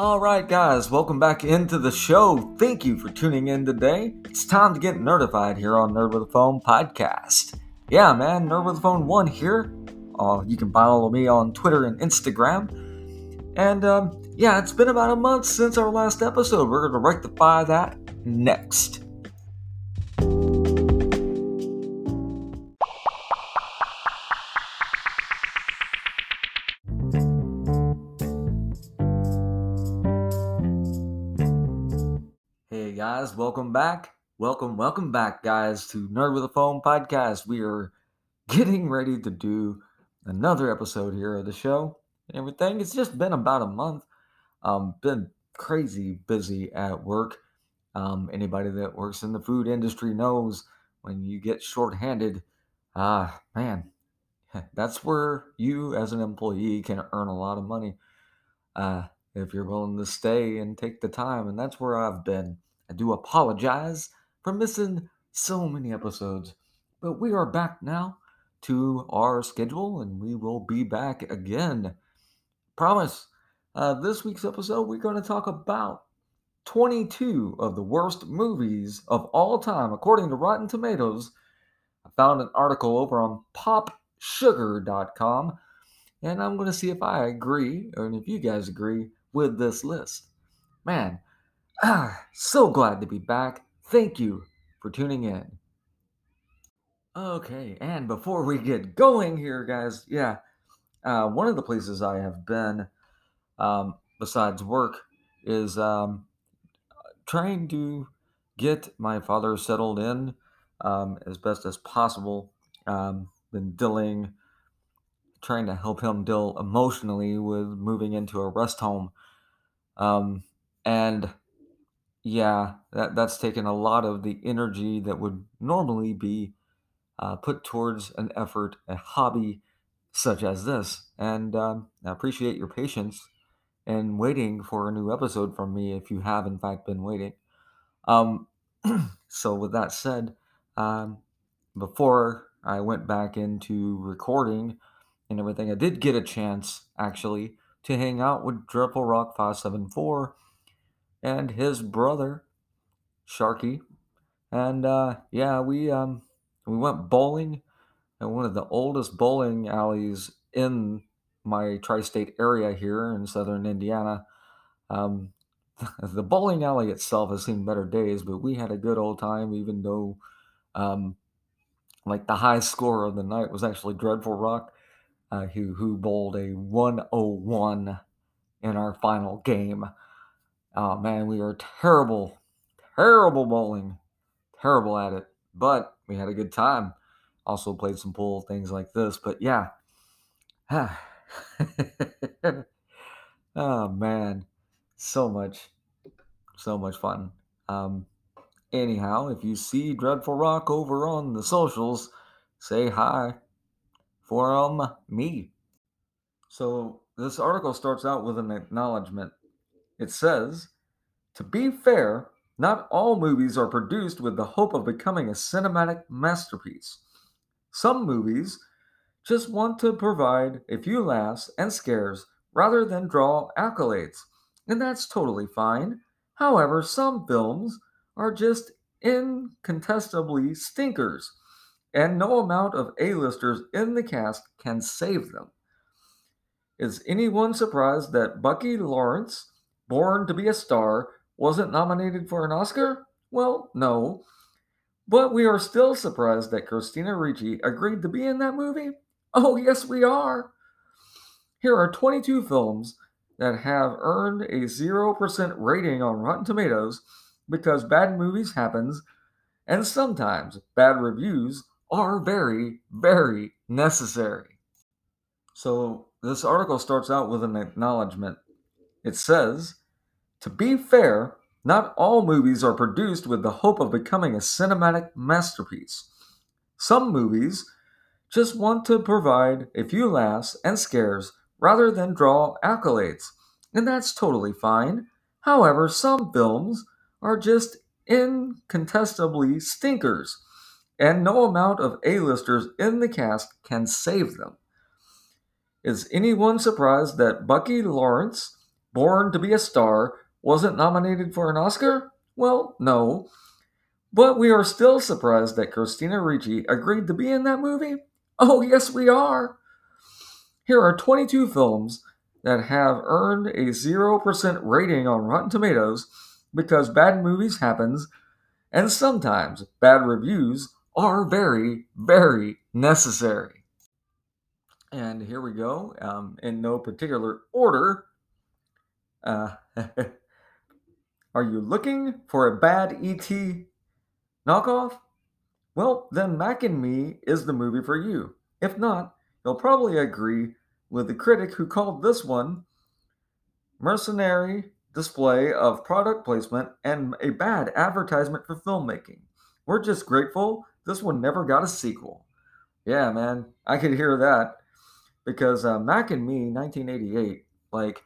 All right, guys, welcome back into the show. Thank you for tuning in today. It's time to get notified here on Nerd with a Phone podcast. Yeah, man, Nerd with a Phone 1 here. Uh, you can follow me on Twitter and Instagram. And um, yeah, it's been about a month since our last episode. We're going to rectify that next. Guys, welcome back. Welcome, welcome back, guys, to Nerd with a Phone podcast. We are getting ready to do another episode here of the show and everything. It's just been about a month. Um, been crazy busy at work. Um, anybody that works in the food industry knows when you get shorthanded, ah, man, that's where you as an employee can earn a lot of money. Uh, if you're willing to stay and take the time, and that's where I've been. I do apologize for missing so many episodes, but we are back now to our schedule and we will be back again. Promise. Uh, this week's episode, we're going to talk about 22 of the worst movies of all time, according to Rotten Tomatoes. I found an article over on popsugar.com, and I'm going to see if I agree, or if you guys agree, with this list. Man, ah, so glad to be back. Thank you for tuning in. Okay, and before we get going here, guys, yeah, uh, one of the places I have been, um, besides work, is um, trying to get my father settled in um, as best as possible. Um, been dealing, trying to help him deal emotionally with moving into a rest home. Um, and yeah, that, that's taken a lot of the energy that would normally be uh, put towards an effort, a hobby such as this. And um, I appreciate your patience and waiting for a new episode from me if you have, in fact, been waiting. Um, so, with that said, um, before I went back into recording and everything, I did get a chance actually to hang out with Dreadful Rock 574 and his brother, Sharky. And uh, yeah, we um, we went bowling at one of the oldest bowling alleys in my tri-state area here in southern Indiana. Um, the bowling alley itself has seen better days, but we had a good old time, even though, um, like the high score of the night was actually Dreadful Rock, uh, who who bowled a 101 in our final game. Oh man, we are terrible, terrible bowling, terrible at it, but we had a good time. Also played some pool things like this, but yeah. oh man, so much, so much fun. Um, anyhow, if you see Dreadful Rock over on the socials, say hi for um me. So this article starts out with an acknowledgement. It says, "To be fair, not all movies are produced with the hope of becoming a cinematic masterpiece. Some movies just want to provide a few laughs and scares rather than draw accolades, and that's totally fine. However, some films are just incontestably stinkers, and no amount of A-listers in the cast can save them. Is anyone surprised that Bucky Larson, born to be a star, wasn't nominated for an Oscar? Well, no. But we are still surprised that Christina Ricci agreed to be in that movie? Oh, yes, we are. Here are 22 films that have earned a 0% rating on Rotten Tomatoes because bad movies happens and sometimes bad reviews are very, very necessary. So this article starts out with an acknowledgement. It says, to be fair, not all movies are produced with the hope of becoming a cinematic masterpiece. Some movies just want to provide a few laughs and scares rather than draw accolades, and that's totally fine. However, some films are just incontestably stinkers, and no amount of A-listers in the cast can save them. Is anyone surprised that Bucky Larson, Born to be a Star wasn't nominated for an Oscar? Well, no. But we are still surprised that Christina Ricci agreed to be in that movie? Oh, yes, we are. Here are 22 films that have earned a 0% rating on Rotten Tomatoes because bad movies happens and sometimes bad reviews are very, very necessary. And here we go, um, in no particular order. Uh, are you looking for a bad ET knockoff? Well, then Mac and Me is the movie for you. If not, you'll probably agree with the critic who called this one mercenary display of product placement and a bad advertisement for filmmaking. We're just grateful this one never got a sequel. Yeah, man, I could hear that because uh, Mac and Me, 1988, like,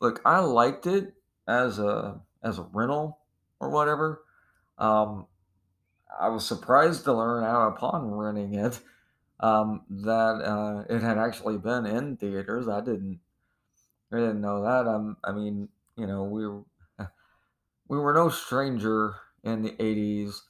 look, I liked it as a as a rental or whatever. Um, I was surprised to learn out upon renting it um, that uh, it had actually been in theaters. I didn't, I didn't know that. Um, I mean, you know, we were, we were no stranger in the '80s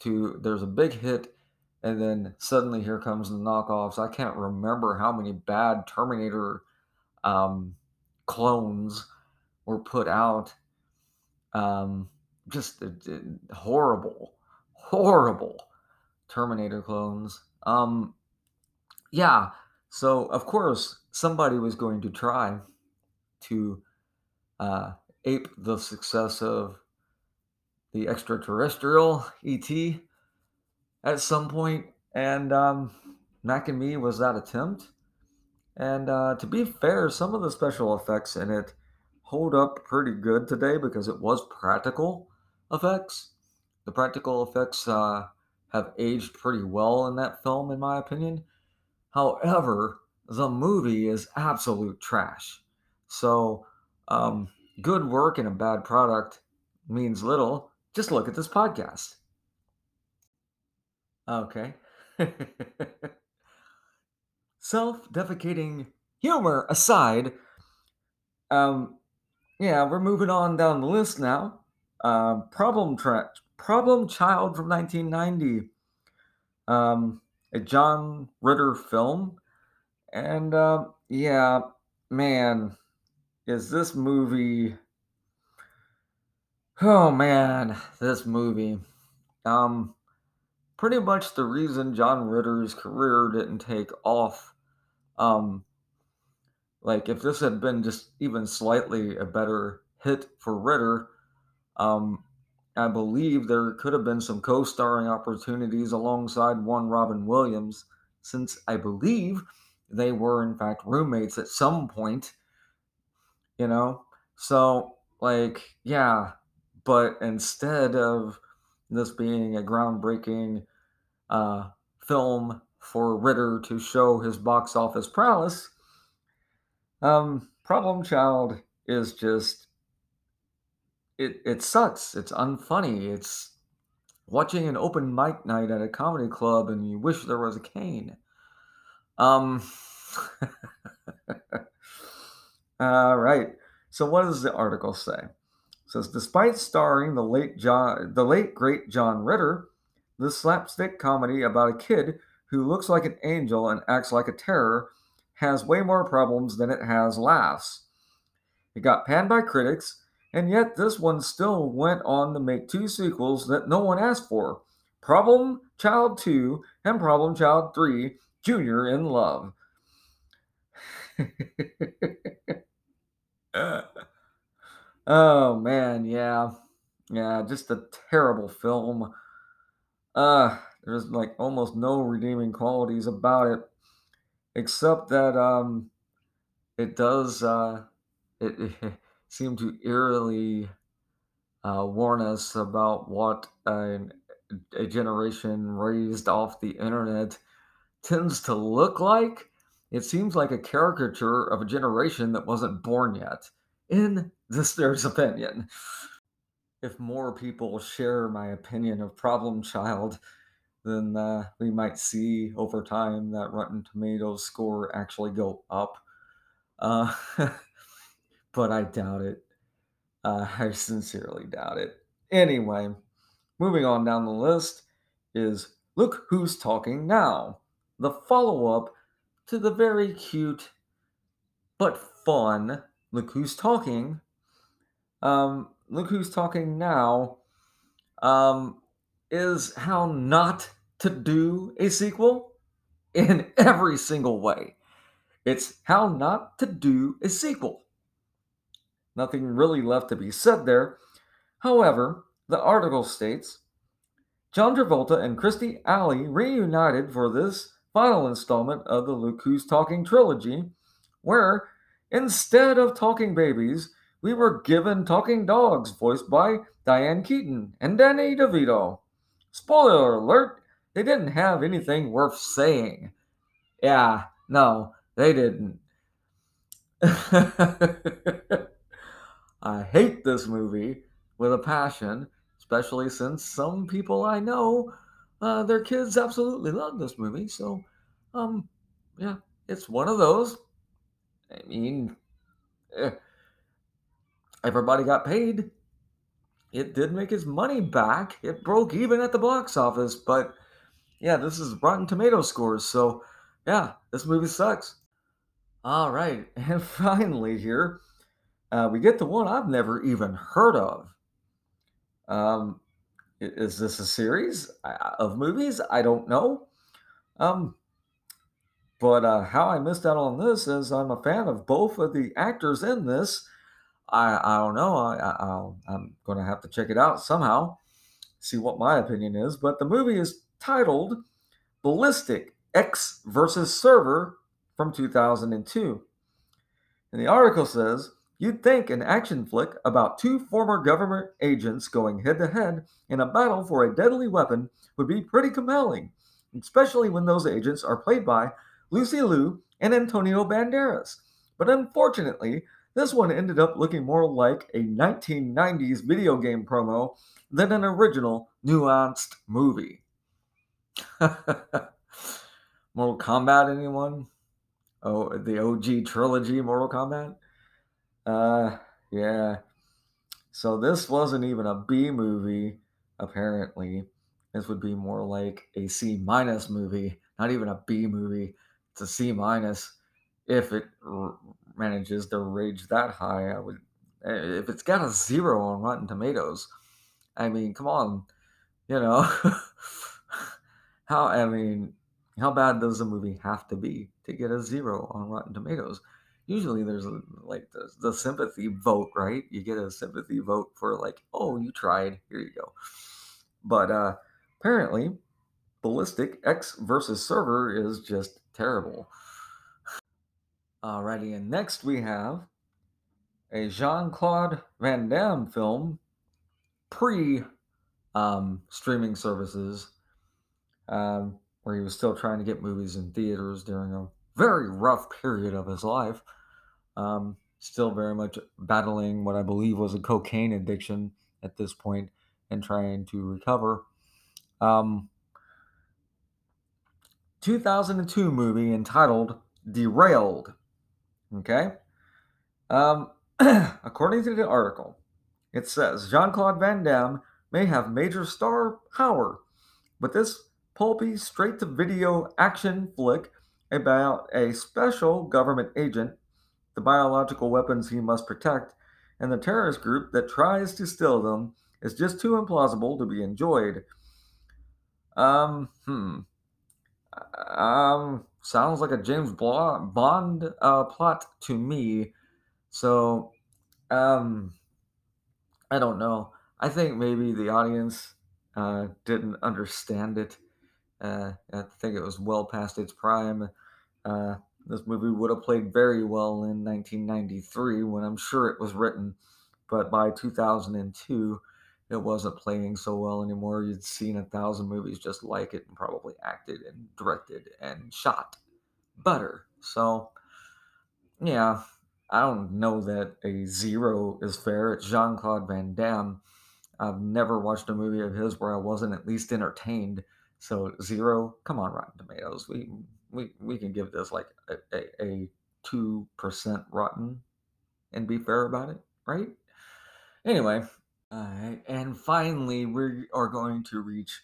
to there's a big hit, and then suddenly here comes the knockoffs. I can't remember how many bad Terminator um, clones were put out. Um, just uh, horrible, horrible Terminator clones. Um, yeah, so of course somebody was going to try to uh, ape the success of the extraterrestrial ET at some point, and um, Mac and Me was that attempt. And uh, to be fair, some of the special effects in it hold up pretty good today because it was practical effects. The practical effects uh, have aged pretty well in that film, in my opinion. However, the movie is absolute trash. So, um, good work and a bad product means little. Just look at this podcast. Okay. Self defecating humor aside, um, yeah, we're moving on down the list now. Uh, problem tra- Problem Child from 1990. Um, a John Ritter film. And uh, yeah, man, is this movie. Oh man, this movie. Um, pretty much the reason John Ritter's career didn't take off. Um, like if this had been just even slightly a better hit for Ritter, um, I believe there could have been some co starring opportunities alongside one Robin Williams, since I believe they were, in fact, roommates at some point. You know? So, like, yeah. But instead of this being a groundbreaking uh, film for Ritter to show his box office prowess, um, Problem Child is just it it sucks. It's unfunny. It's watching an open mic night at a comedy club and you wish there was a cane. Um All right. So what does the article say? It says despite starring the late John the late great John Ritter, this slapstick comedy about a kid who looks like an angel and acts like a terror has way more problems than it has laughs. It got panned by critics and yet, this one still went on to make two sequels that no one asked for Problem Child 2 and Problem Child 3 Junior in Love. oh, man, yeah. Yeah, just a terrible film. Uh, there's like almost no redeeming qualities about it, except that um, it does uh, it, it seem to eerily uh, warn us about what a, a generation raised off the internet tends to look like. It seems like a caricature of a generation that wasn't born yet, in this there's opinion. If more people share my opinion of Problem Child, then uh, we might see over time that Rotten Tomatoes score actually go up. Uh, but I doubt it. Uh, I sincerely doubt it. Anyway, moving on down the list is Look Who's Talking Now, the follow up to the very cute but fun Look Who's Talking. Um, Look Who's Talking Now um, is how not to do a sequel in every single way. It's how not to do a sequel. Nothing really left to be said there. However, the article states John Travolta and Kirstie Alley reunited for this final installment of the Look Who's Talking trilogy, where instead of talking babies, we were given talking dogs voiced by Diane Keaton and Danny DeVito. Spoiler alert, they didn't have anything worth saying. Yeah, no, they didn't. I hate this movie with a passion, especially since some people I know, uh, their kids absolutely love this movie. So, um, yeah, it's one of those. I mean, eh, everybody got paid. It did make his money back. It broke even at the box office, but yeah, this is Rotten Tomato scores. So, yeah, this movie sucks. All right, and finally here, uh, we get the one I've never even heard of. Um, is this a series of movies? I don't know. Um, but uh, how I missed out on this is I'm a fan of both of the actors in this. I I don't know. I, I I'm going to have to check it out somehow, see what my opinion is. But the movie is titled Ballistic Ecks versus Sever from 2002. And the article says You'd think an action flick about two former government agents going head to head in a battle for a deadly weapon would be pretty compelling, especially when those agents are played by Lucy Liu and Antonio Banderas. But unfortunately, this one ended up looking more like a 1990s video game promo than an original, nuanced movie. Mortal Kombat, anyone? Oh, the OG trilogy, Mortal Kombat? Uh, yeah. So this wasn't even a B movie, apparently. This would be more like a C minus movie, not even a B movie. It's a C minus if it r- manages to rage that high. I would, eh, if it's got a zero on Rotten Tomatoes. I mean, come on, you know, how I mean, how bad does a movie have to be to get a zero on Rotten Tomatoes? usually there's a, like the, the sympathy vote, right? You get a sympathy vote for like, oh, you tried, here you go. But uh, apparently, Ballistic Ecks versus Sever is just terrible. Alrighty, and next we have a Jean Claude Van Damme film pre um, streaming services, um, where he was still trying to get movies in theaters during a very rough period of his life. Um, still very much battling what I believe was a cocaine addiction at this point and trying to recover. Um, 2002 movie entitled Derailed. Okay. Um, according to the article, it says Jean Claude Van Damme may have major star power, but this pulpy, straight to video action flick about a special government agent the biological weapons he must protect, and the terrorist group that tries to steal them is just too implausible to be enjoyed. Um, hmm. Um, sounds like a James Bond uh, plot to me. So, um, I don't know. I think maybe the audience uh, didn't understand it. Uh, I think it was well past its prime. Uh, this movie would have played very well in 1993 when I'm sure it was written, but by 2002, it wasn't playing so well anymore. You'd seen a thousand movies just like it and probably acted and directed and shot better. So, yeah, I don't know that a zero is fair. It's Jean Claude Van Damme. I've never watched a movie of his where I wasn't at least entertained. So zero, come on, Rotten Tomatoes. We we we can give this like a two percent rotten. and be fair about it, right? Anyway, uh, and finally, we are going to reach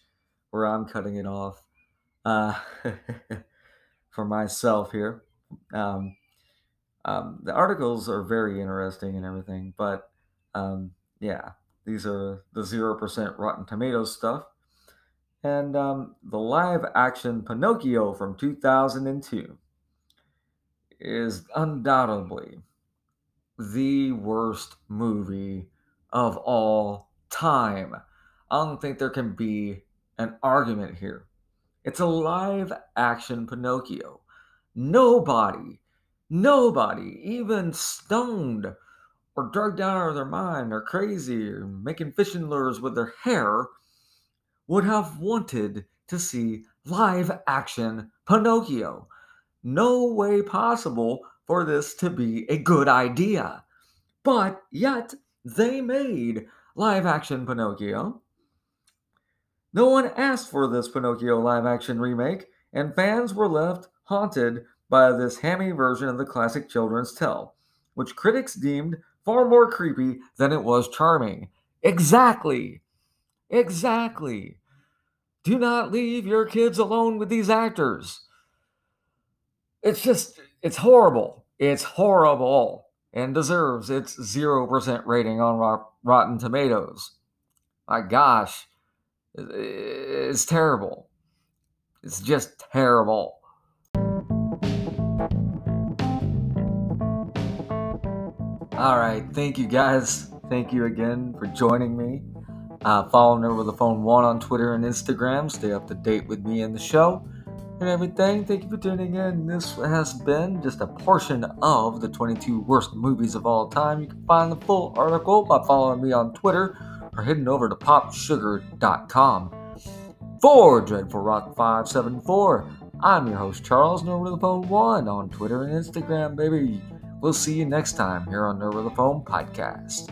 where I'm cutting it off uh, for myself here. Um, um, the articles are very interesting and everything, but um, yeah, these are the 0% Rotten Tomatoes stuff. And um, the live action Pinocchio from 2002 is undoubtedly the worst movie of all time. I don't think there can be an argument here. It's a live action Pinocchio. Nobody, nobody, even stoned or drugged out of their mind or crazy or making fishing lures with their hair would have wanted to see live action Pinocchio. No way possible for this to be a good idea. But yet, they made live action Pinocchio. No one asked for this Pinocchio live action remake, and fans were left haunted by this hammy version of the classic children's tale, which critics deemed far more creepy than it was charming. Exactly. Exactly. Do not leave your kids alone with these actors. It's just, it's horrible. It's horrible and deserves its 0% rating on Rotten Tomatoes. My gosh, it's terrible. It's just terrible. All right, thank you guys. Thank you again for joining me. Uh, follow Nerd with the Phone One on Twitter and Instagram. Stay up to date with me and the show and everything. Thank you for tuning in. This has been just a portion of the 22 worst movies of all time. You can find the full article by following me on Twitter or heading over to popsugar.com. For Dreadful Rock 574, I'm your host Charles Nerd the Phone One on Twitter and Instagram, baby. We'll see you next time here on Nerd the Phone podcast.